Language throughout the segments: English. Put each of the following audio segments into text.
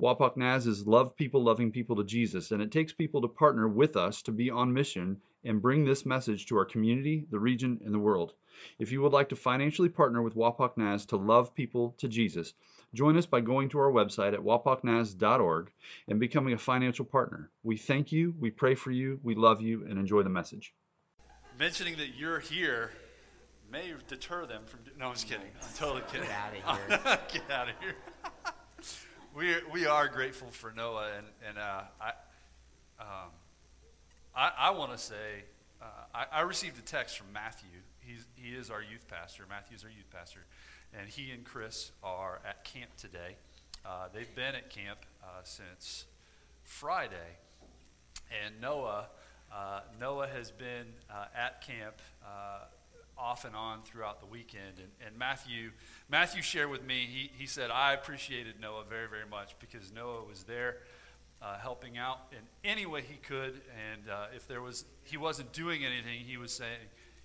Wapak Naz is love people loving people to Jesus, and it takes people to partner with us to be on mission and bring this message to our community, the region, and the world. If you would like to financially partner with Wapak Naz to love people to Jesus, join us by going to our website at wapaknaz.org and becoming a financial partner. We thank you, we pray for you, we love you, and enjoy the message. Mentioning that you're here may deter them from. No, I'm just kidding. I'm totally kidding. Get out of here. Get out of here. We, we are grateful for Noah, and, and uh, I, um, I, I want to say uh, I, I, received a text from Matthew. He's, he is our youth pastor. Matthew's our youth pastor. And he and Chris are at camp today. Uh, they've been at camp uh, since Friday. And Noah, uh, Noah has been uh, at camp off and on throughout the weekend. And, and, Matthew, Matthew shared with me, he, he said, I appreciated Noah very, very much because Noah was there uh, helping out in any way he could. And uh, if there was, he wasn't doing anything, he was saying,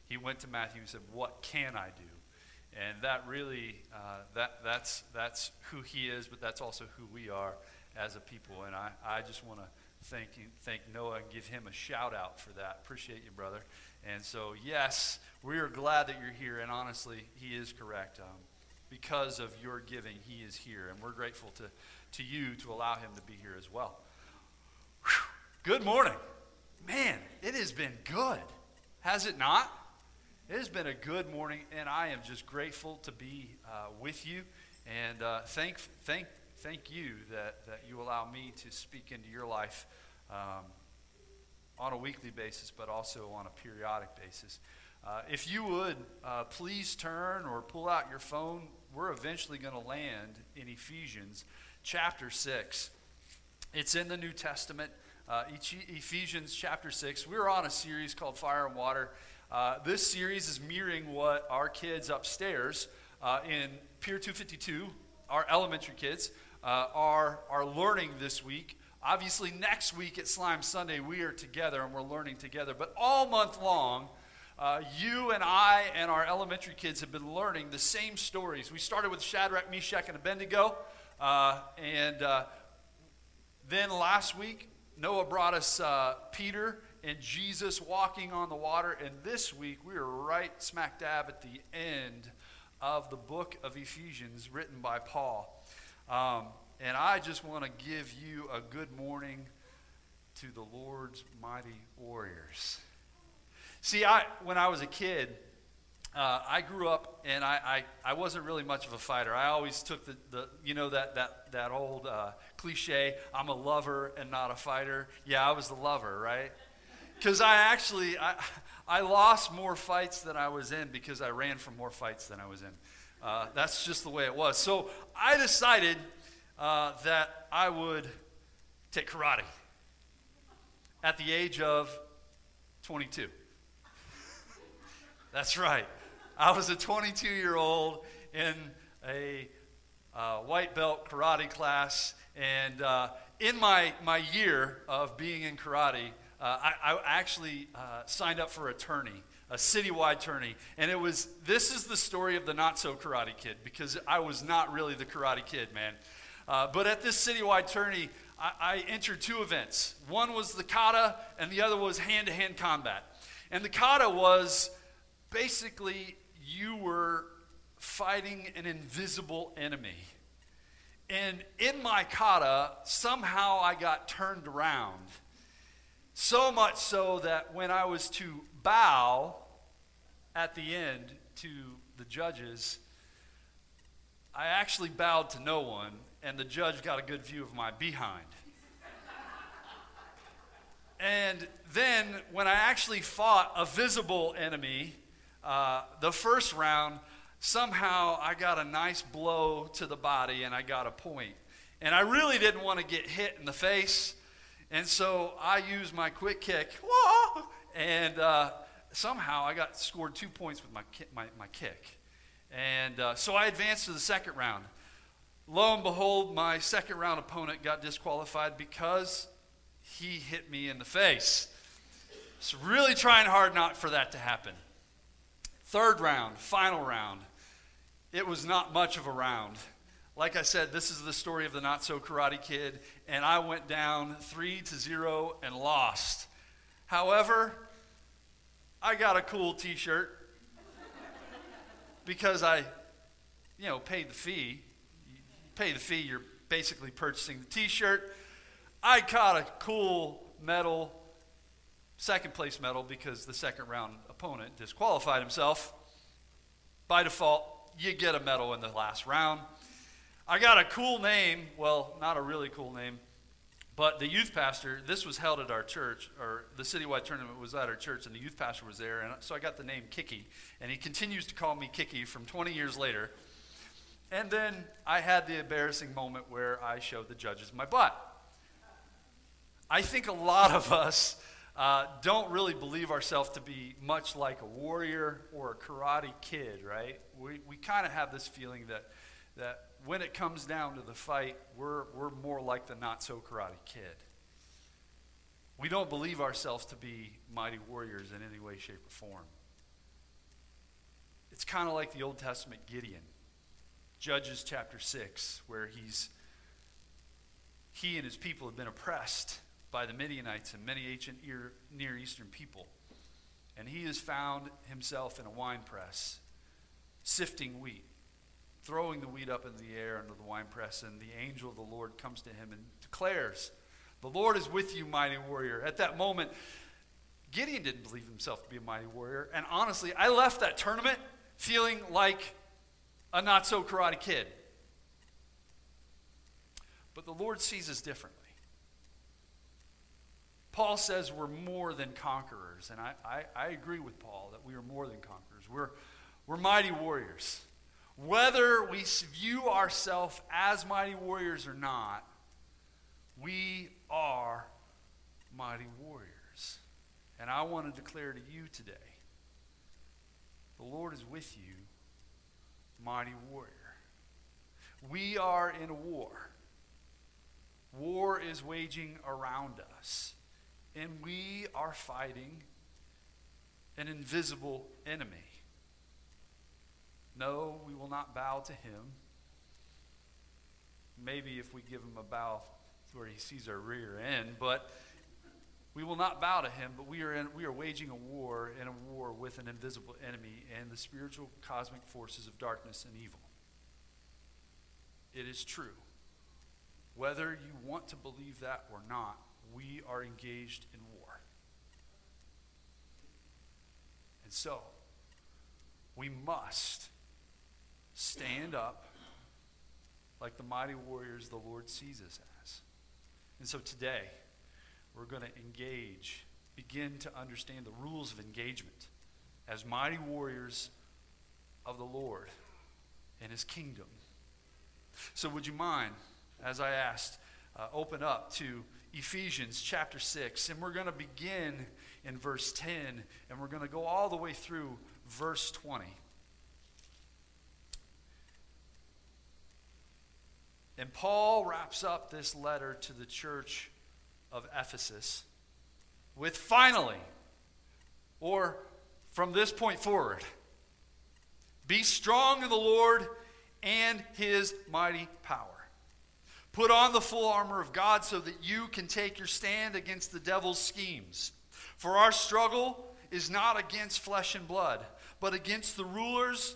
he went to Matthew and said, What can I do? And that really, uh, that, that's, that's who he is, but that's also who we are as a people. And I, I just want to thank, you, thank Noah and give him a shout out for that. Appreciate you, brother. And so, yes, we are glad that you're here. And honestly, he is correct. Um, because of your giving, he is here. And we're grateful to, to you to allow him to be here as well. Whew. Good morning. Man, it has been good, has it not? It has been a good morning, and I am just grateful to be uh, with you. And uh, thank, thank, thank you that, that you allow me to speak into your life um, on a weekly basis, but also on a periodic basis. Uh, if you would, uh, please turn or pull out your phone. We're eventually going to land in Ephesians chapter 6. It's in the New Testament, uh, Ephesians chapter 6. We're on a series called Fire and Water. Uh, this series is mirroring what our kids upstairs uh, in Pier 252, our elementary kids, uh, are, are learning this week. Obviously, next week at Slime Sunday, we are together and we're learning together. But all month long, uh, you and I and our elementary kids have been learning the same stories. We started with Shadrach, Meshach, and Abednego. Uh, and uh, then last week, Noah brought us uh, Peter and Jesus walking on the water. And this week, we are right smack dab at the end of the book of Ephesians written by Paul. Um, and I just want to give you a good morning to the Lord's mighty warriors. See, I, when I was a kid, uh, I grew up and I, I, I, wasn't really much of a fighter. I always took the, the you know, that, that, that old uh, cliche, I'm a lover and not a fighter. Yeah, I was the lover, right? Because I actually, I, I lost more fights than I was in because I ran from more fights than I was in. Uh, that's just the way it was. So I decided uh, that I would take karate at the age of 22. That's right. I was a 22 year old in a uh, white belt karate class, and uh, in my, my year of being in karate, uh, I, I, actually uh, signed up for a tourney, a citywide tourney. And it was, this is the story of the not so karate kid, because I was not really the karate kid, man. Uh, but at this citywide tourney, I, I, entered two events. One was the kata, and the other was hand to hand combat. And the kata was basically you were fighting an invisible enemy. And in my kata, somehow I got turned around so much so that when I was to bow at the end to the judges, I actually bowed to no one, and the judge got a good view of my behind. and then when I actually fought a visible enemy, uh, the first round, somehow I got a nice blow to the body and I got a point. And I really didn't want to get hit in the face. And so I use my quick kick, and uh, somehow I got scored two points with my, my, my kick. And uh, so I advanced to the second round. Lo and behold, my second round opponent got disqualified because he hit me in the face. So, really trying hard not for that to happen. Third round, final round. It was not much of a round. Like I said, this is the story of the not so karate kid, and I went down three to zero and lost. However, I got a cool t shirt because I, you know, paid the fee. You pay the fee, you're basically purchasing the t shirt. I caught a cool medal, second place medal, because the second round opponent disqualified himself. By default, you get a medal in the last round. I got a cool name. Well, not a really cool name, but the youth pastor, this was held at our church, or the citywide tournament was at our church, and the youth pastor was there, and so I got the name Kiki. And he continues to call me Kiki from 20 years later. And then I had the embarrassing moment where I showed the judges my butt. I think a lot of us uh, don't really believe ourselves to be much like a warrior or a karate kid, right? We, we kind of have this feeling that, that when it comes down to the fight, we're, we're more like the not so karate kid. We don't believe ourselves to be mighty warriors in any way, shape, or form. It's kind of like the Old Testament Gideon, Judges chapter 6, where he's he and his people have been oppressed by the Midianites and many ancient Near Eastern people. And he has found himself in a wine press, sifting wheat, throwing the wheat up in the air under the wine press. And the angel of the Lord comes to him and declares, The Lord is with you, mighty warrior. At that moment, Gideon didn't believe himself to be a mighty warrior. And honestly, I left that tournament feeling like a not so karate kid. But the Lord sees us differently. Paul says we're more than conquerors. And I, I, I, agree with Paul that we are more than conquerors. We're, we're mighty warriors. Whether we view ourselves as mighty warriors or not, we are mighty warriors. And I want to declare to you today the Lord is with you, mighty warrior. We are in a war. War is waging around us and we are fighting an invisible enemy. No, we will not bow to him. Maybe if we give him a bow where he sees our rear end, but we will not bow to him, but we are, in, we are waging a war and a war with an invisible enemy and the spiritual cosmic forces of darkness and evil. It is true. Whether you want to believe that or not, we are engaged in war. And so, we must stand up like the mighty warriors the Lord sees us as. And so today, we're going to engage, begin to understand the rules of engagement as mighty warriors of the Lord and his kingdom. So, would you mind, as I asked, uh, open up to Ephesians chapter 6, and we're going to begin in verse 10, and we're going to go all the way through verse 20. And Paul wraps up this letter to the church of Ephesus with finally, or from this point forward, be strong in the Lord and his mighty power. Put on the full armor of God so that you can take your stand against the devil's schemes. For our struggle is not against flesh and blood, but against the rulers,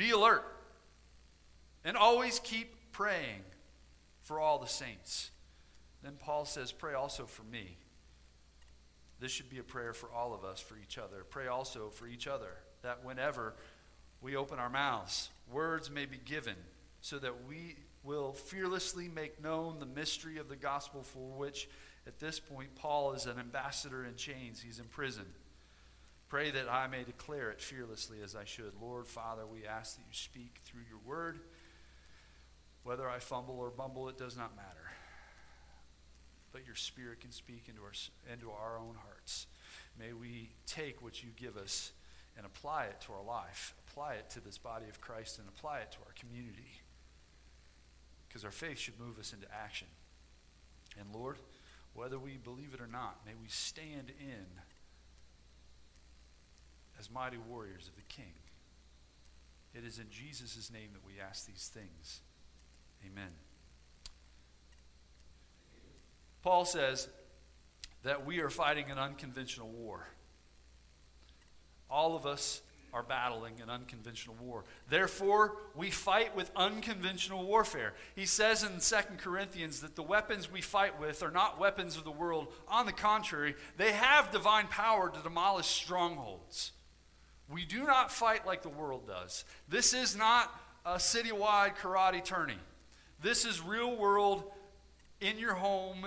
be alert and always keep praying for all the saints. Then Paul says, Pray also for me. This should be a prayer for all of us, for each other. Pray also for each other, that whenever we open our mouths, words may be given, so that we will fearlessly make known the mystery of the gospel for which, at this point, Paul is an ambassador in chains. He's in prison. Pray that I may declare it fearlessly as I should. Lord, Father, we ask that you speak through your word. Whether I fumble or bumble, it does not matter but your Spirit can speak into our, into our own hearts. May we take what you give us and apply it to our life, apply it to this body of Christ, and apply it to our community. Because our faith should move us into action. And Lord, whether we believe it or not, may we stand in as mighty warriors of the King. It is in Jesus' name that we ask these things. Amen. Paul says that we are fighting an unconventional war. All of us are battling an unconventional war. Therefore, we fight with unconventional warfare. He says in 2 Corinthians that the weapons we fight with are not weapons of the world. On the contrary, they have divine power to demolish strongholds. We do not fight like the world does. This is not a citywide karate tourney. This is real world in your home,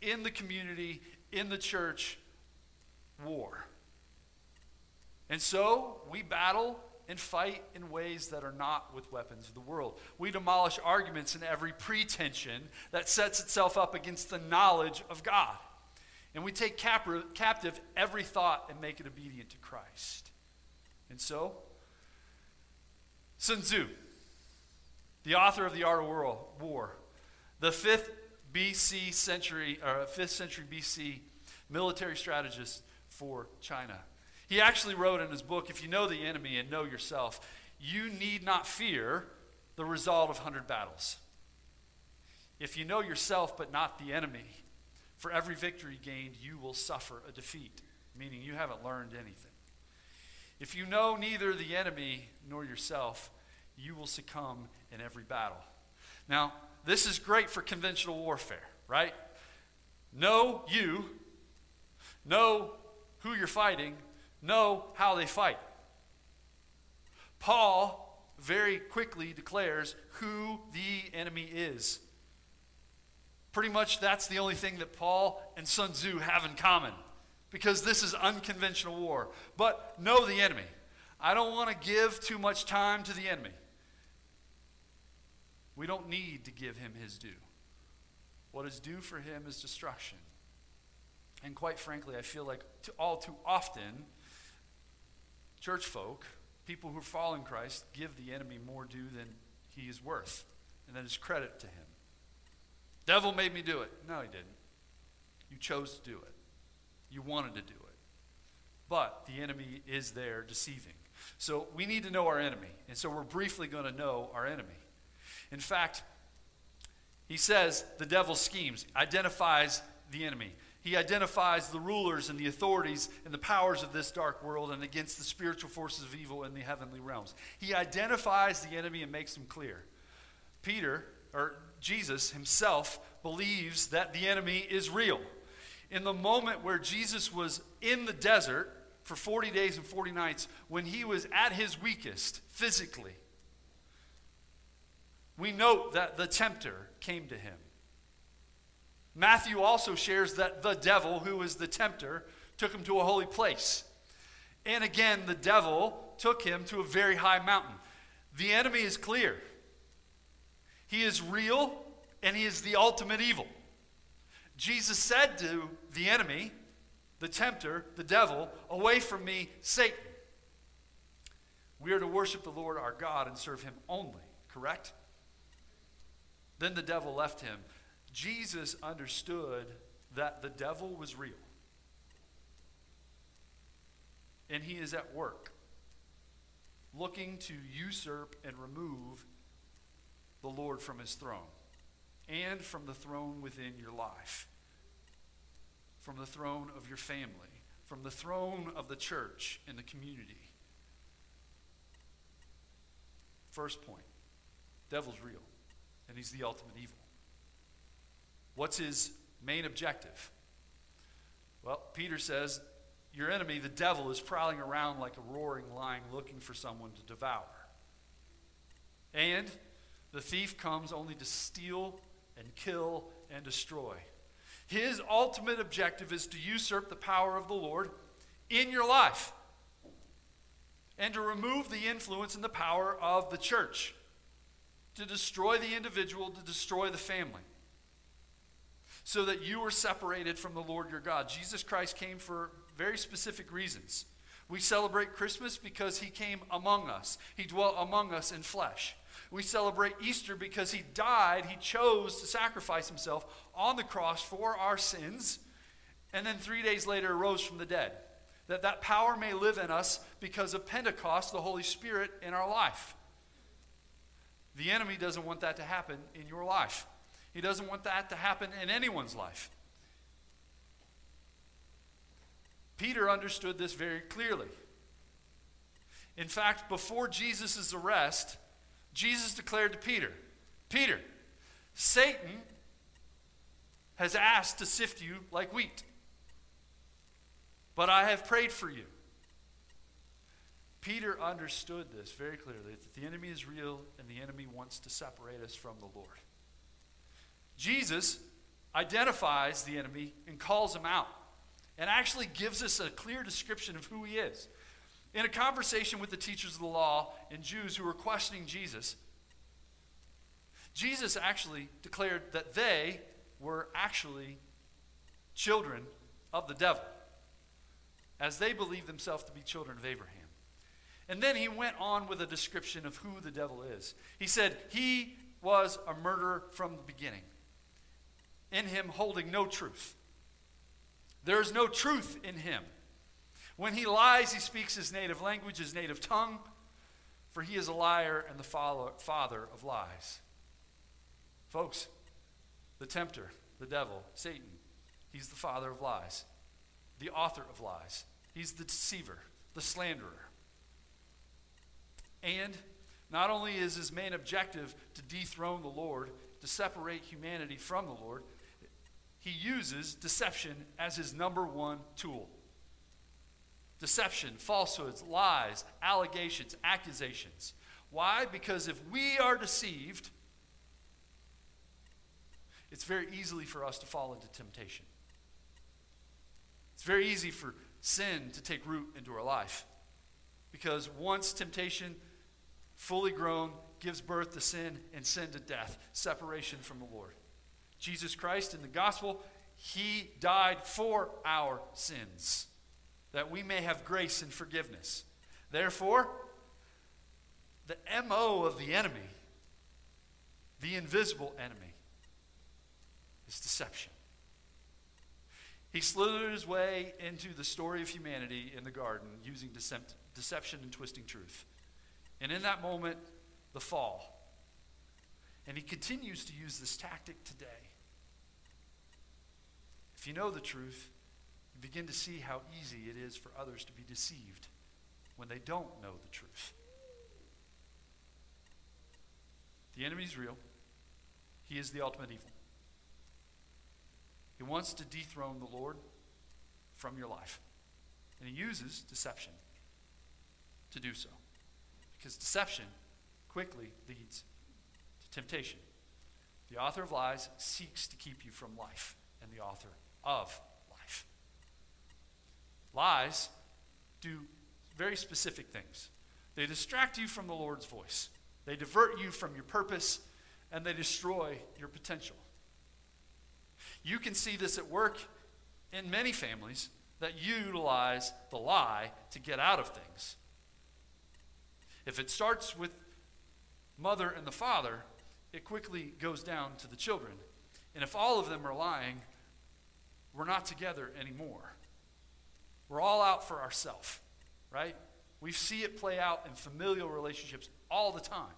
in the community, in the church, war. And so we battle and fight in ways that are not with weapons of the world. We demolish arguments and every pretension that sets itself up against the knowledge of God. And we take captive every thought and make it obedient to Christ. And so, Sun Tzu, the author of The Art of War, the fifth BC century, uh, or 5th century BC military strategist for China. He actually wrote in his book If you know the enemy and know yourself, you need not fear the result of 100 battles. If you know yourself but not the enemy, for every victory gained, you will suffer a defeat, meaning you haven't learned anything. If you know neither the enemy nor yourself, you will succumb in every battle. Now, this is great for conventional warfare, right? Know you, know who you're fighting, know how they fight. Paul very quickly declares who the enemy is. Pretty much that's the only thing that Paul and Sun Tzu have in common because this is unconventional war. But know the enemy. I don't want to give too much time to the enemy. We don't need to give him his due. What is due for him is destruction. And quite frankly, I feel like all too often, church folk, people who follow in Christ, give the enemy more due than he is worth, and that is credit to him. Devil made me do it. No, he didn't. You chose to do it. You wanted to do it. But the enemy is there deceiving. So we need to know our enemy. And so we're briefly going to know our enemy. In fact, he says the devil schemes, identifies the enemy. He identifies the rulers and the authorities and the powers of this dark world and against the spiritual forces of evil in the heavenly realms. He identifies the enemy and makes them clear. Peter, or Jesus himself, believes that the enemy is real. In the moment where Jesus was in the desert for 40 days and 40 nights, when he was at his weakest physically, we note that the tempter came to him. Matthew also shares that the devil, who was the tempter, took him to a holy place. And again, the devil took him to a very high mountain. The enemy is clear. He is real and he is the ultimate evil. Jesus said to the enemy, the tempter, the devil, Away from me, Satan. We are to worship the Lord our God and serve him only, correct? Then the devil left him. Jesus understood that the devil was real. and he is at work, looking to usurp and remove the Lord from his throne and from the throne within your life, from the throne of your family, from the throne of the church and the community. First point devil's real, and he's the ultimate evil. What's his main objective? Well, Peter says, Your enemy, the devil, is prowling around like a roaring lion looking for someone to devour. And the thief comes only to steal and kill and destroy. His ultimate objective is to usurp the power of the Lord in your life and to remove the influence and the power of the church, to destroy the individual, to destroy the family, so that you are separated from the Lord your God. Jesus Christ came for very specific reasons. We celebrate Christmas because he came among us, he dwelt among us in flesh. We celebrate Easter because he died, he chose to sacrifice himself on the cross for our sins, and then three days later arose from the dead. That that power may live in us because of Pentecost, the Holy Spirit in our life. The enemy doesn't want that to happen in your life. He doesn't want that to happen in anyone's life. Peter understood this very clearly. In fact, before Jesus' arrest, Jesus declared to Peter, Peter, Satan has asked to sift you like wheat, but I have prayed for you. Peter understood this very clearly that the enemy is real and the enemy wants to separate us from the Lord. Jesus identifies the enemy and calls him out and actually gives us a clear description of who he is. In a conversation with the teachers of the law and Jews who were questioning Jesus, Jesus actually declared that they were actually children of the devil, as they believed themselves to be children of Abraham. And then he went on with a description of who the devil is. He said, He was a murderer from the beginning, in him holding no truth. There is no truth in him. When he lies, he speaks his native language, his native tongue, for he is a liar and the father of lies. Folks, the tempter, the devil, Satan, he's the father of lies, the author of lies. He's the deceiver, the slanderer. And not only is his main objective to dethrone the Lord, to separate humanity from the Lord, he uses deception as his number one tool. Deception, falsehoods, lies, allegations, accusations. Why? Because if we are deceived, it's very easily for us to fall into temptation. It's very easy for sin to take root into our life. Because once temptation, fully grown, gives birth to sin and sin to death, separation from the Lord. Jesus Christ in the gospel, he died for our sins that we may have grace and forgiveness. Therefore, the MO of the enemy, the invisible enemy, is deception. He slithered his way into the story of humanity in the garden using deception and twisting truth. And in that moment, the fall. And he continues to use this tactic today. If you know the truth, begin to see how easy it is for others to be deceived when they don't know the truth. The enemy is real, he is the ultimate evil. He wants to dethrone the Lord from your life. And he uses deception to do so. Because deception quickly leads to temptation. The author of lies seeks to keep you from life, and the author of. Lies do very specific things. They distract you from the Lord's voice, they divert you from your purpose, and they destroy your potential. You can see this at work in many families that utilize the lie to get out of things. If it starts with mother and the father, it quickly goes down to the children. And if all of them are lying, we're not together anymore. We're all out for ourselves. right? We see it play out in familial relationships all the time.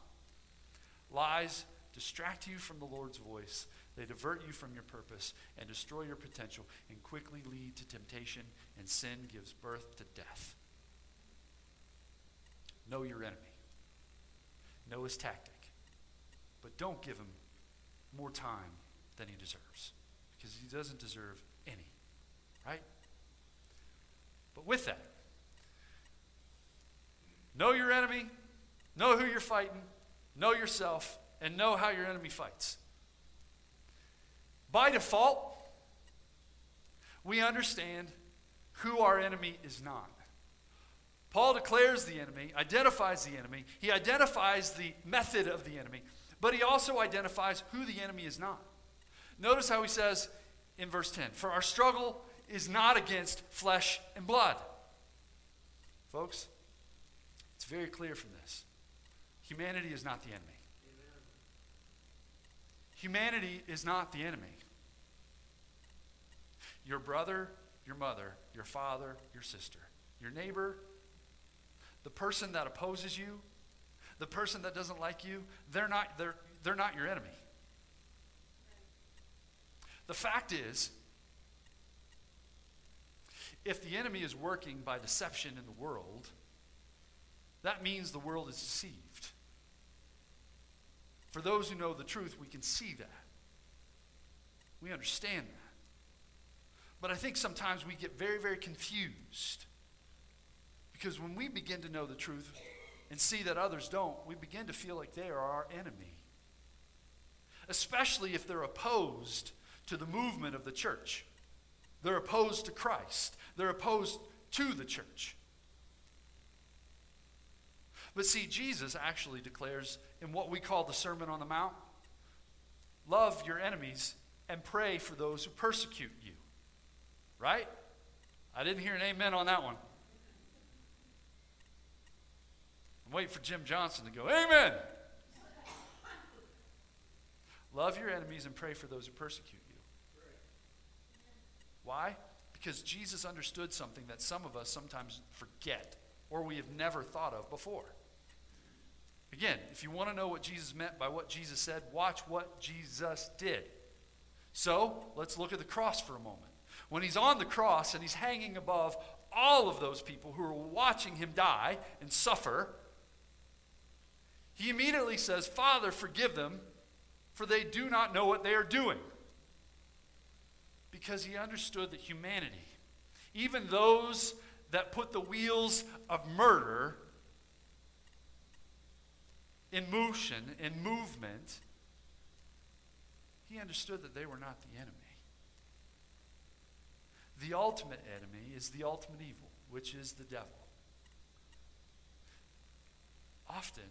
Lies distract you from the Lord's voice, they divert you from your purpose and destroy your potential and quickly lead to temptation, and sin gives birth to death. Know your enemy, know his tactic, but don't give him more time than he deserves because he doesn't deserve any, right? But with that, know your enemy, know who you're fighting, know yourself, and know how your enemy fights. By default, we understand who our enemy is not. Paul declares the enemy, identifies the enemy, he identifies the method of the enemy, but he also identifies who the enemy is not. Notice how he says in verse 10 For our struggle is not against flesh and blood. Folks, it's very clear from this. Humanity is not the enemy. Humanity is not the enemy. Your brother, your mother, your father, your sister, your neighbor, the person that opposes you, the person that doesn't like you, they're not, they're, they're not your enemy. The fact is, if the enemy is working by deception in the world, that means the world is deceived. For those who know the truth, we can see that. We understand that. But I think sometimes we get very, very confused. Because when we begin to know the truth and see that others don't, we begin to feel like they are our enemy. Especially if they're opposed to the movement of the church. They're opposed to Christ. They're opposed to the church. But see, Jesus actually declares in what we call the Sermon on the Mount love your enemies and pray for those who persecute you. Right? I didn't hear an amen on that one. I'm waiting for Jim Johnson to go, Amen. Love your enemies and pray for those who persecute you. Why? Because Jesus understood something that some of us sometimes forget or we have never thought of before. Again, if you want to know what Jesus meant by what Jesus said, watch what Jesus did. So, let's look at the cross for a moment. When he's on the cross and he's hanging above all of those people who are watching him die and suffer, he immediately says, Father, forgive them, for they do not know what they are doing. Because he understood that humanity, even those that put the wheels of murder in motion, in movement, he understood that they were not the enemy. The ultimate enemy is the ultimate evil, which is the devil. Often,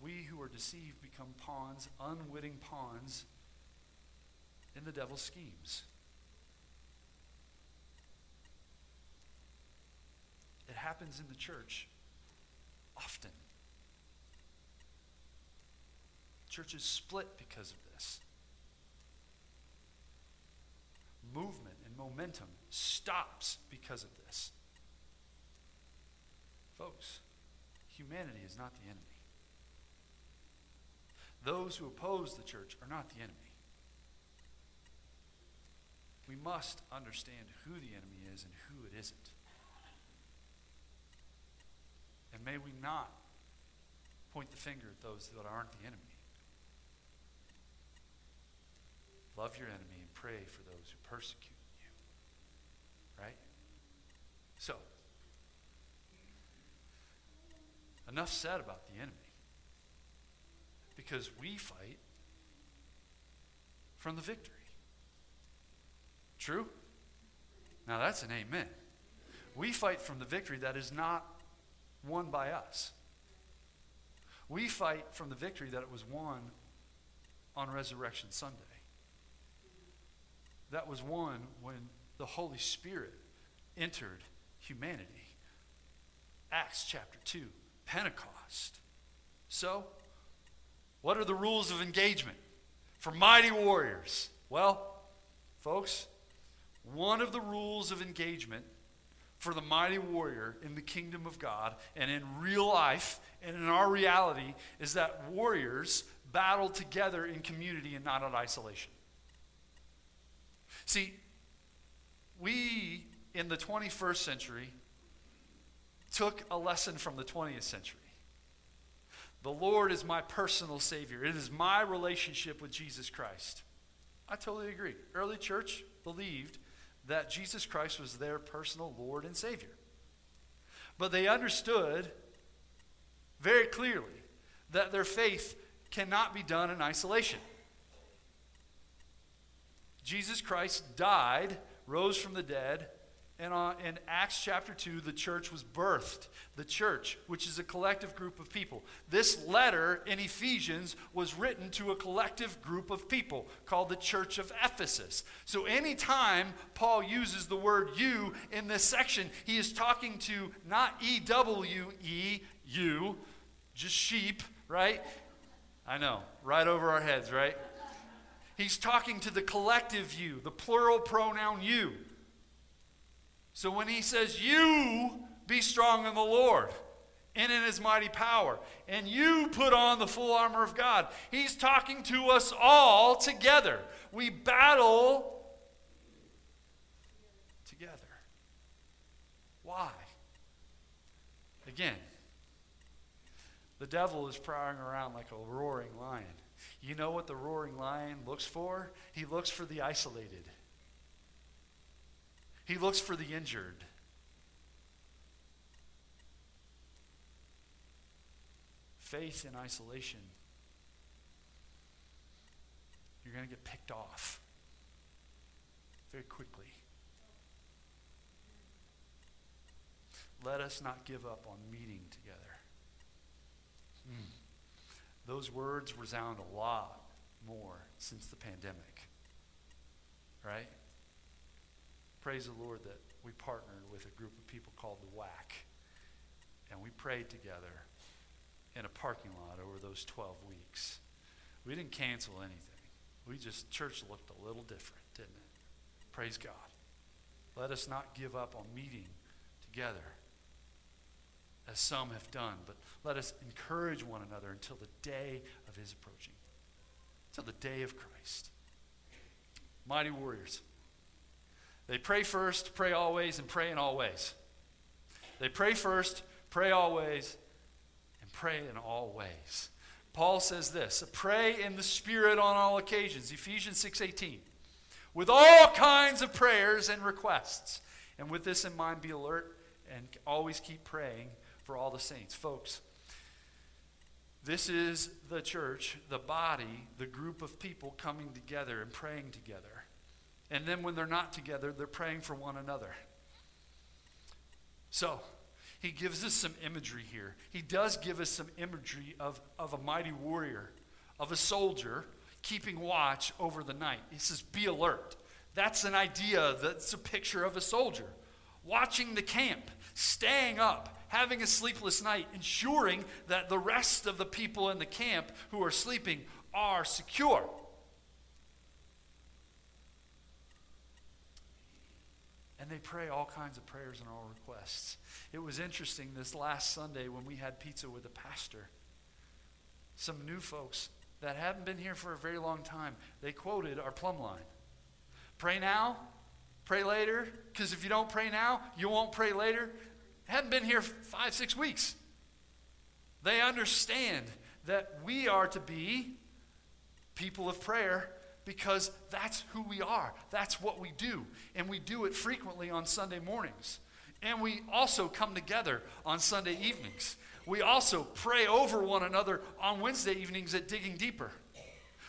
we who are deceived become pawns, unwitting pawns in the devil's schemes. It happens in the church often. Churches split because of this. Movement and momentum stops because of this. Folks, humanity is not the enemy. Those who oppose the church are not the enemy. We must understand who the enemy is and who it isn't. And may we not point the finger at those that aren't the enemy. Love your enemy and pray for those who persecute you. Right? So, enough said about the enemy. Because we fight from the victory. True? Now that's an amen. We fight from the victory that is not won by us. We fight from the victory that it was won on Resurrection Sunday that was won when the Holy Spirit entered humanity. Acts chapter 2, Pentecost. So, what are the rules of engagement for mighty warriors? Well, folks, one of the rules of engagement for the mighty warrior in the kingdom of God and in real life and in our reality is that warriors battle together in community and not in isolation. See, we in the 21st century took a lesson from the 20th century. The Lord is my personal Savior. It is my relationship with Jesus Christ. I totally agree. Early church believed that Jesus Christ was their personal Lord and Savior. But they understood very clearly that their faith cannot be done in isolation. Jesus Christ died, rose from the dead, and uh, in Acts chapter 2, the church was birthed. The church, which is a collective group of people. This letter in Ephesians was written to a collective group of people called the church of Ephesus. So anytime Paul uses the word you in this section, he is talking to not E W E, you, just sheep, right? I know, right over our heads, right? He's talking to the collective you, the plural pronoun you. So when he says, You be strong in the Lord and in his mighty power, and you put on the full armor of God, he's talking to us all together. We battle together. Why? Again, the devil is prowling around like a roaring lion. You know what the roaring lion looks for? He looks for the isolated. He looks for the injured. Faith in isolation, you're going to get picked off very quickly. Let us not give up on meeting together. Hmm. Those words resound a lot more since the pandemic. Right? Praise the Lord that we partnered with a group of people called the WAC. And we prayed together in a parking lot over those 12 weeks. We didn't cancel anything. We just, church looked a little different, didn't it? Praise God. Let us not give up on meeting together as some have done, but let us encourage one another until the day of his approaching, until the day of Christ. Mighty warriors. They pray first, pray always, and pray in all ways. They pray first, pray always, and pray in all ways. Paul says this pray in the Spirit on all occasions, Ephesians 6:18, with all kinds of prayers and requests. And with this in mind, be alert and always keep praying for all the saints. Folks, this is the church, the body, the group of people coming together and praying together. And then when they're not together, they're praying for one another. So, he gives us some imagery here. He does give us some imagery of, of a mighty warrior, of a soldier keeping watch over the night. He says, Be alert. That's an idea, that's a picture of a soldier. Watching the camp, staying up, having a sleepless night, ensuring that the rest of the people in the camp who are sleeping are secure. And they pray all kinds of prayers and all requests. It was interesting this last Sunday when we had pizza with the pastor. Some new folks that haven't been here for a very long time, they quoted our plumb line. Pray now, pray later, because if you don't pray now, you won't pray later. Hadn't been here five, six weeks. They understand that we are to be people of prayer because that's who we are. That's what we do. And we do it frequently on Sunday mornings. And we also come together on Sunday evenings. We also pray over one another on Wednesday evenings at Digging Deeper.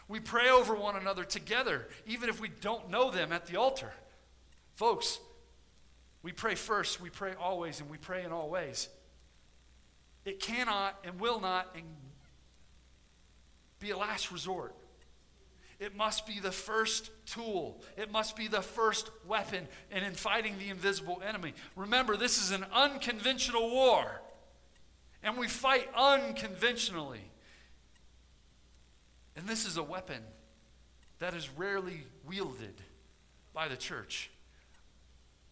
We pray over one another together, even if we don't know them at the altar. Folks, we pray first, we pray always, and we pray in all ways. It cannot and will not and be a last resort. It must be the first tool. It must be the first weapon in, in fighting the invisible enemy. Remember, this is an unconventional war, and we fight unconventionally. And this is a weapon that is rarely wielded by the church.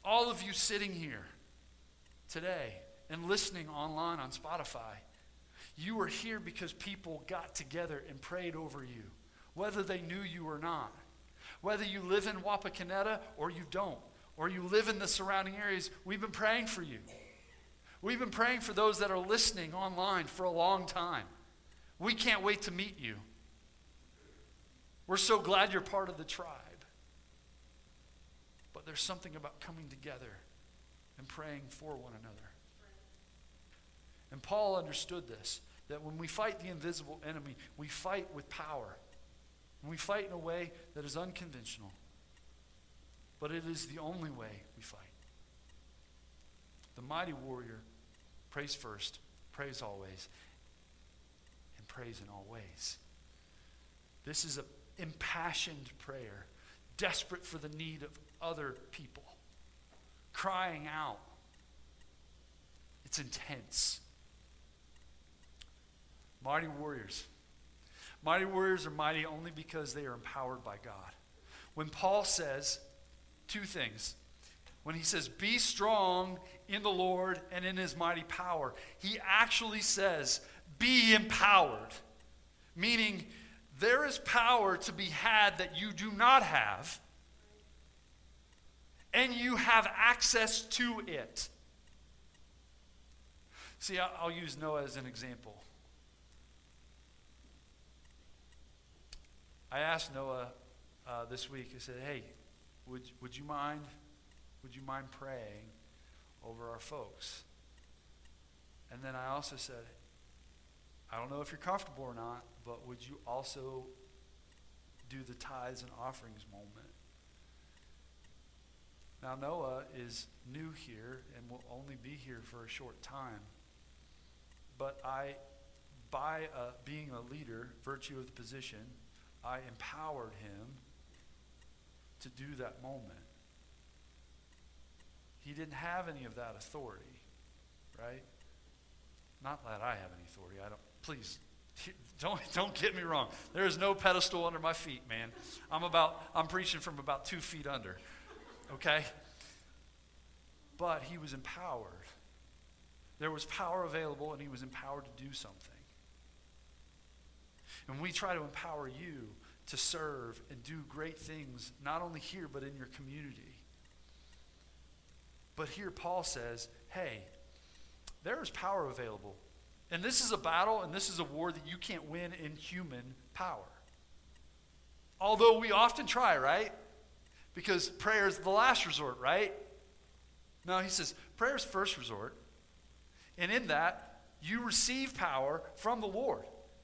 All of you sitting here, today and listening online on Spotify. You are here because people got together and prayed over you, whether they knew you or not. Whether you live in Wapakoneta or you don't, or you live in the surrounding areas, we've been praying for you. We've been praying for those that are listening online for a long time. We can't wait to meet you. We're so glad you're part of the tribe. But there's something about coming together and praying for one another. And Paul understood this that when we fight the invisible enemy, we fight with power. And we fight in a way that is unconventional. But it is the only way we fight. The mighty warrior prays first, prays always, and prays in all ways. This is an impassioned prayer, desperate for the need of other people, crying out. It's intense. Mighty warriors. Mighty warriors are mighty only because they are empowered by God. When Paul says two things, when he says, Be strong in the Lord and in his mighty power, he actually says, Be empowered. Meaning, there is power to be had that you do not have, and you have access to it. See, I'll use Noah as an example. I asked Noah uh, this week, I said, hey, would, would you mind, would you mind praying over our folks? And then I also said, I don't know if you're comfortable or not, but would you also do the tithes and offerings moment? Now, Noah is new here and will only be here for a short time. But I, by uh, being a leader, virtue of the position, I empowered him to do that moment. He didn't have any of that authority, right? Not that I have any authority. I don't. Please, don't don't get me wrong. There is no pedestal under my feet, man. I'm about. I'm preaching from about two feet under. Okay. But he was empowered. There was power available, and he was empowered to do something. And we try to empower you to serve and do great things, not only here, but in your community. But here, Paul says, hey, there is power available. And this is a battle and this is a war that you can't win in human power. Although we often try, right? Because prayer is the last resort, right? No, he says prayer is first resort. And in that, you receive power from the Lord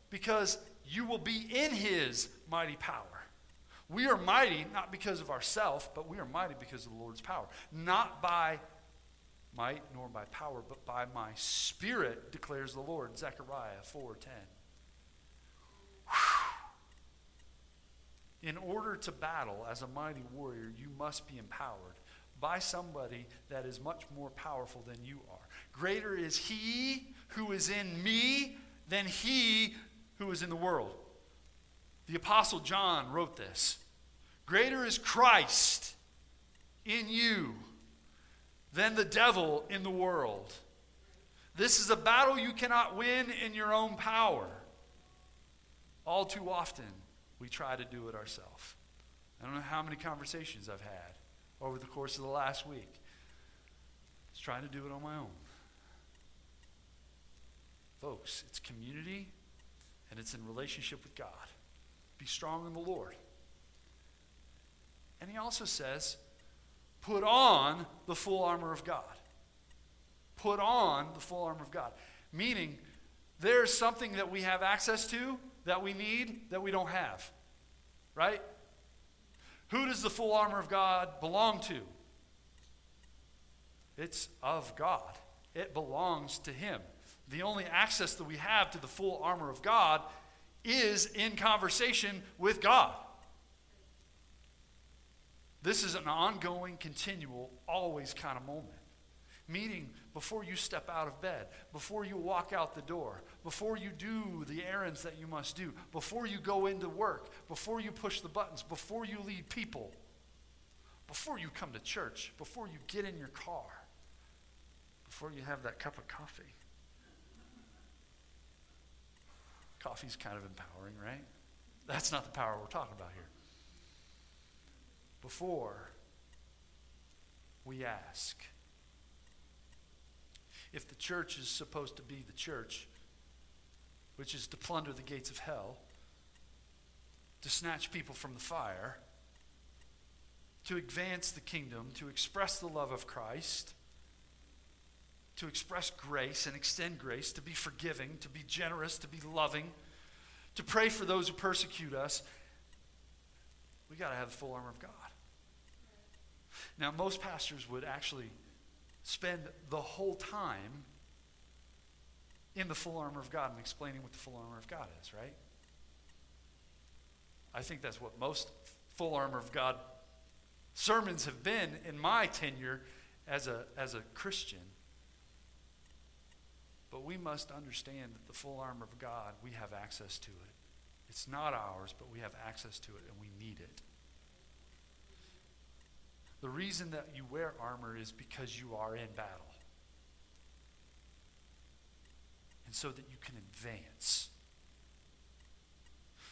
because you will be in his mighty power. We are mighty not because of ourself, but we are mighty because of the Lord's power. Not by might nor by power, but by my spirit, declares the Lord. Zechariah 4:10. In order to battle as a mighty warrior, you must be empowered by somebody that is much more powerful than you are. Greater is he who is in me than he who is in the world. The Apostle John wrote this Greater is Christ in you than the devil in the world. This is a battle you cannot win in your own power. All too often, we try to do it ourselves. I don't know how many conversations I've had over the course of the last week. I was trying to do it on my own. Folks, it's community and it's in relationship with God. Be strong in the Lord. And he also says, put on the full armor of God. Put on the full armor of God. Meaning, there's something that we have access to that we need that we don't have. Right? Who does the full armor of God belong to? It's of God, it belongs to Him. The only access that we have to the full armor of God is in conversation with God. This is an ongoing, continual, always kind of moment. Meaning, before you step out of bed, before you walk out the door, before you do the errands that you must do, before you go into work, before you push the buttons, before you lead people, before you come to church, before you get in your car, before you have that cup of coffee. Coffee's kind of empowering, right? That's not the power we're talking about here. Before we ask, if the church is supposed to be the church, which is to plunder the gates of hell, to snatch people from the fire, to advance the kingdom, to express the love of Christ, to express grace and extend grace, to be forgiving, to be generous, to be loving, to pray for those who persecute us, we got to have the full armor of God. Now, most pastors would actually spend the whole time in the full armor of God and explaining what the full armor of God is, right? I think that's what most full armor of God sermons have been in my tenure as a, as a Christian. But we must understand that the full armor of God, we have access to it. It's not ours, but we have access to it and we need it. The reason that you wear armor is because you are in battle. And so that you can advance.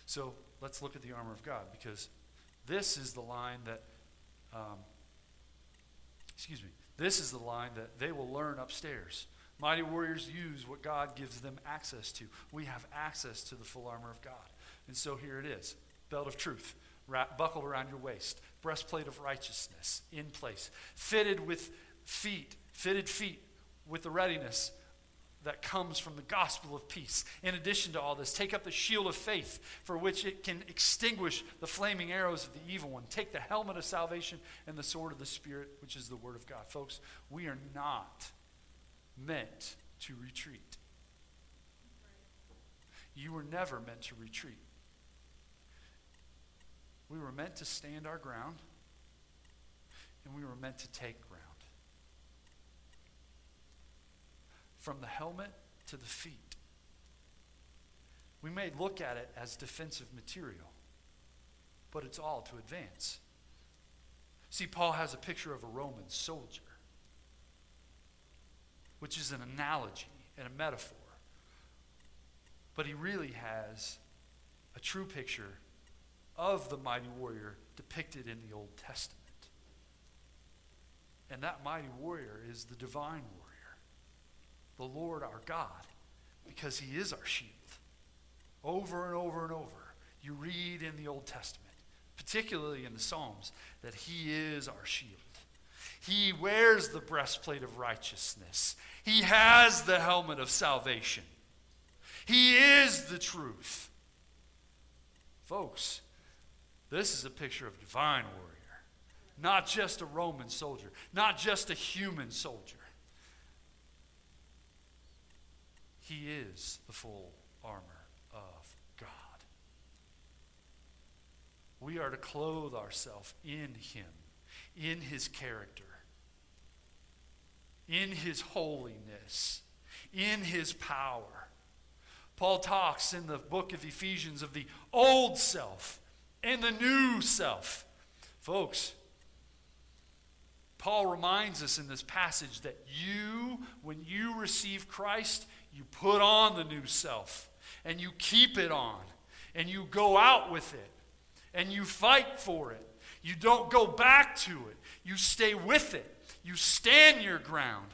So let's look at the armor of God because this is the line that, um, excuse me, this is the line that they will learn upstairs. Mighty warriors use what God gives them access to. We have access to the full armor of God. And so here it is belt of truth, wrap, buckled around your waist, breastplate of righteousness in place, fitted with feet, fitted feet with the readiness that comes from the gospel of peace. In addition to all this, take up the shield of faith for which it can extinguish the flaming arrows of the evil one. Take the helmet of salvation and the sword of the Spirit, which is the word of God. Folks, we are not meant to retreat. You were never meant to retreat. We were meant to stand our ground, and we were meant to take ground. From the helmet to the feet. We may look at it as defensive material, but it's all to advance. See, Paul has a picture of a Roman soldier, which is an analogy and a metaphor. But he really has a true picture of the mighty warrior depicted in the Old Testament. And that mighty warrior is the divine warrior, the Lord our God, because he is our shield. Over and over and over, you read in the Old Testament, particularly in the Psalms, that he is our shield. He wears the breastplate of righteousness. He has the helmet of salvation. He is the truth. Folks, this is a picture of divine warrior, not just a Roman soldier, not just a human soldier. He is the full armor of God. We are to clothe ourselves in Him, in His character, in His holiness, in His power. Paul talks in the book of Ephesians of the old self and the new self. Folks, Paul reminds us in this passage that you, when you receive Christ, you put on the new self and you keep it on and you go out with it and you fight for it. You don't go back to it, you stay with it, you stand your ground.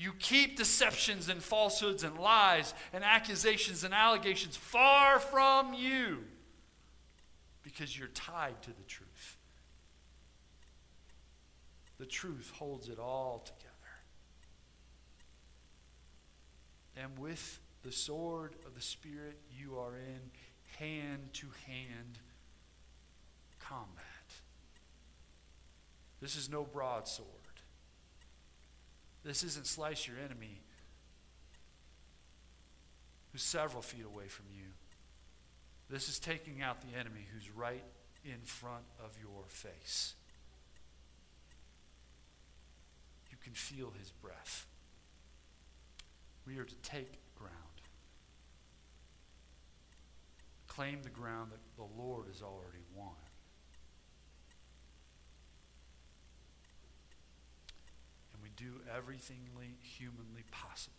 You keep deceptions and falsehoods and lies and accusations and allegations far from you because you're tied to the truth. The truth holds it all together. And with the sword of the Spirit, you are in hand to hand combat. This is no broadsword. This isn't slice your enemy who's several feet away from you. This is taking out the enemy who's right in front of your face. You can feel his breath. We are to take ground. Claim the ground that the Lord has already won. And we do everything humanly possible,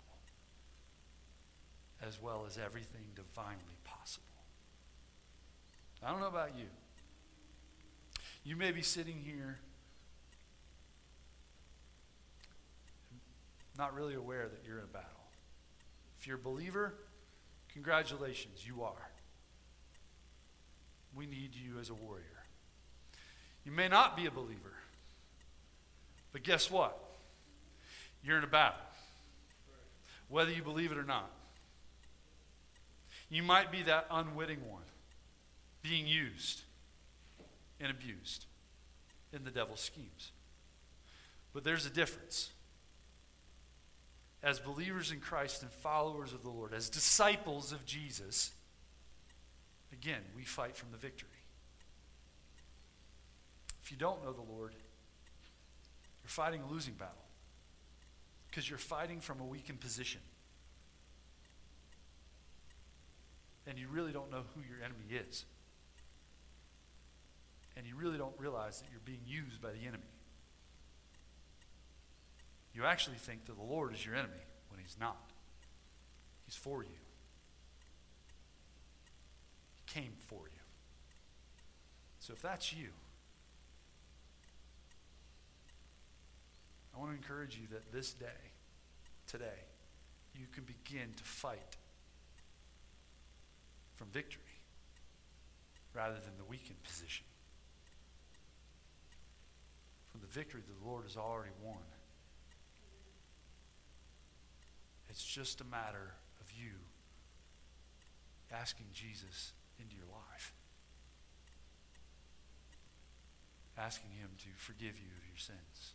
as well as everything divinely possible. I don't know about you. You may be sitting here not really aware that you're in a battle. If you're a believer, congratulations, you are. We need you as a warrior. You may not be a believer, but guess what? You're in a battle, whether you believe it or not. You might be that unwitting one being used and abused in the devil's schemes. But there's a difference. As believers in Christ and followers of the Lord, as disciples of Jesus, again, we fight from the victory. If you don't know the Lord, you're fighting a losing battle because you're fighting from a weakened position. And you really don't know who your enemy is and you really don't realize that you're being used by the enemy. You actually think that the Lord is your enemy when He's not. He's for you. He came for you. So if that's you, I want to encourage you that this day, today, you can begin to fight from victory rather than the weakened position. From the victory that the Lord has already won. It's just a matter of you asking Jesus into your life, asking Him to forgive you of your sins,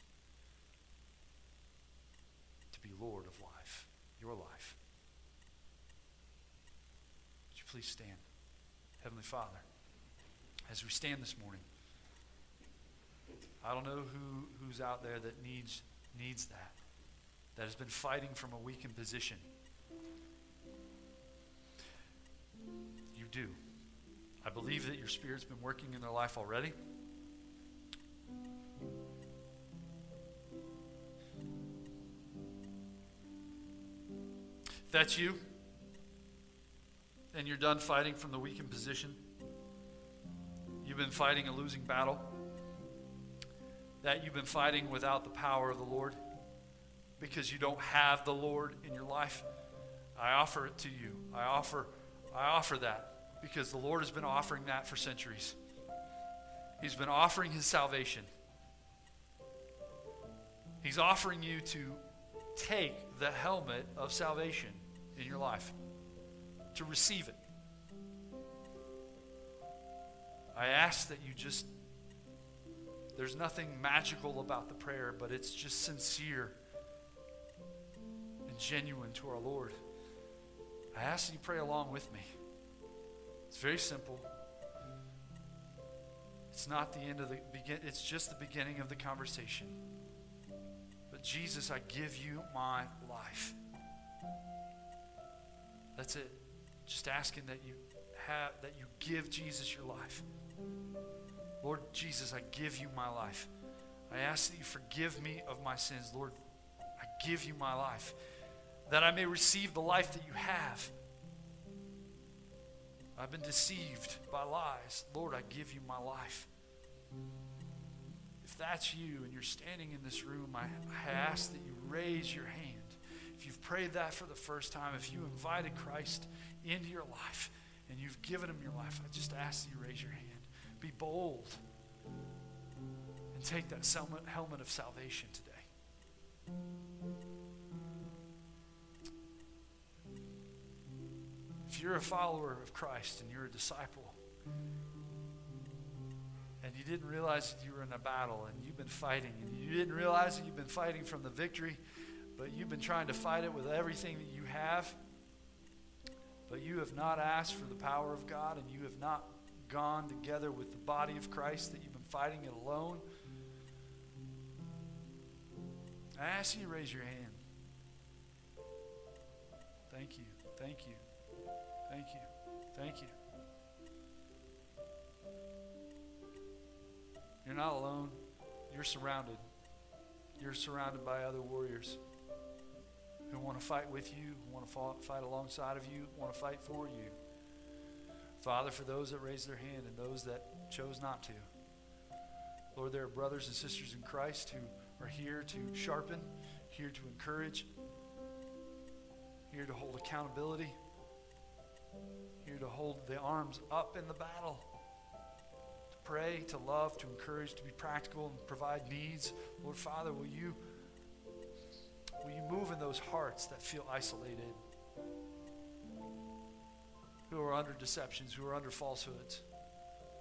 be Lord of life, your life. Would you please stand? Heavenly Father, as we stand this morning, I don't know who, who's out there that needs, needs that, that has been fighting from a weakened position. You do. I believe that your Spirit's been working in their life already. That's you, and you're done fighting from the weakened position, you've been fighting a losing battle that you've been fighting without the power of the Lord because you don't have the Lord in your life, I offer it to you. I offer, I offer that because the Lord has been offering that for centuries. He's been offering his salvation. He's offering you to take the helmet of salvation in your life, to receive it. I ask that you just there's nothing magical about the prayer, but it's just sincere and genuine to our Lord. I ask that you pray along with me. It's very simple. It's not the end of the begin it's just the beginning of the conversation. But Jesus, I give you my life. That's it. Just asking that you have that you give Jesus your life. Lord Jesus, I give you my life. I ask that you forgive me of my sins. Lord, I give you my life that I may receive the life that you have. I've been deceived by lies. Lord, I give you my life. If that's you and you're standing in this room, I, I ask that you raise your hand. If you've prayed that for the first time, if you invited Christ into your life and you've given him your life, I just ask that you raise your hand. Be bold and take that helmet of salvation today. If you're a follower of Christ and you're a disciple, and you didn't realize that you were in a battle and you've been fighting, and you didn't realize that you've been fighting from the victory, but you've been trying to fight it with everything that you have, but you have not asked for the power of God and you have not gone together with the body of Christ, that you've been fighting it alone, I ask you to raise your hand. Thank you. Thank you. Thank you. Thank you. You're not alone. You're surrounded. you're surrounded by other warriors who want to fight with you, want to fight alongside of you, want to fight for you. Father, for those that raised their hand and those that chose not to. Lord, there are brothers and sisters in Christ who are here to sharpen, here to encourage, here to hold accountability, here to hold the arms up in the battle, to pray, to love, to encourage, to be practical and provide needs. Lord Father, will you will you move in those hearts that feel isolated? Who are under deceptions, who are under falsehoods.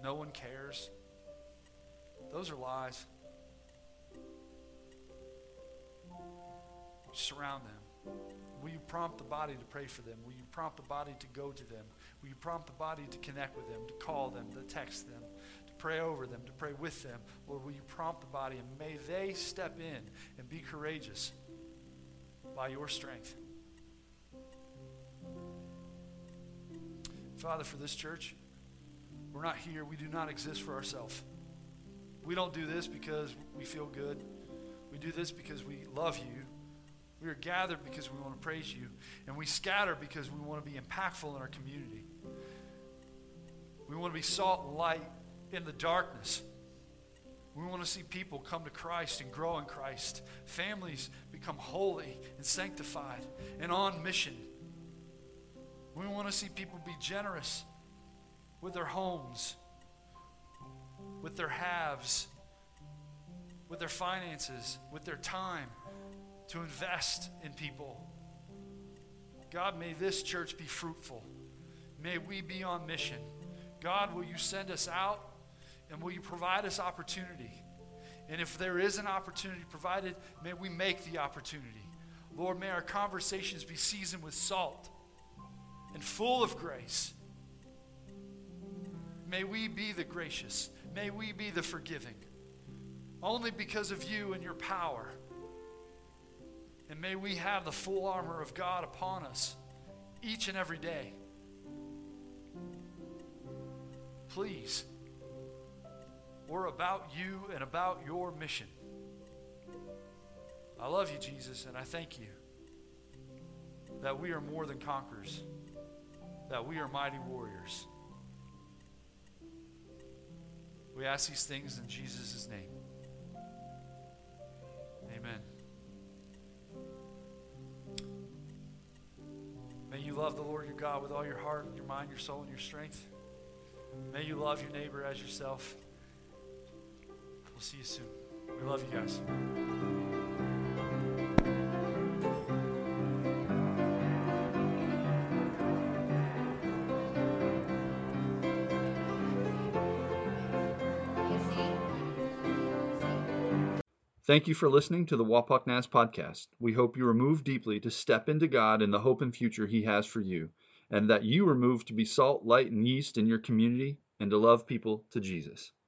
No one cares. Those are lies. Surround them. Will you prompt the body to pray for them? Will you prompt the body to go to them? Will you prompt the body to connect with them, to call them, to text them, to pray over them, to pray with them? Lord, will you prompt the body and may they step in and be courageous by your strength? Father, for this church, we're not here. We do not exist for ourselves. We don't do this because we feel good. We do this because we love you. We are gathered because we want to praise you. And we scatter because we want to be impactful in our community. We want to be salt and light in the darkness. We want to see people come to Christ and grow in Christ. Families become holy and sanctified and on mission. We want to see people be generous with their homes with their halves, with their finances, with their time to invest in people. God, may this church be fruitful. May we be on mission. God, will you send us out and will you provide us opportunity? And if there is an opportunity provided, may we make the opportunity. Lord, may our conversations be seasoned with salt and full of grace. May we be the gracious. May we be the forgiving. Only because of you and your power. And may we have the full armor of God upon us each and every day. Please, we're about you and about your mission. I love you, Jesus, and I thank you that we are more than conquerors, that we are mighty warriors. We ask these things in Jesus' name. Amen. May you love the Lord your God with all your heart, your mind, your soul, and your strength. May you love your neighbor as yourself. See you soon. We love you guys. Thank you for listening to the Wapak Naz podcast. We hope you are moved deeply to step into God and the hope and future He has for you, and that you are moved to be salt, light, and yeast in your community and to love people to Jesus.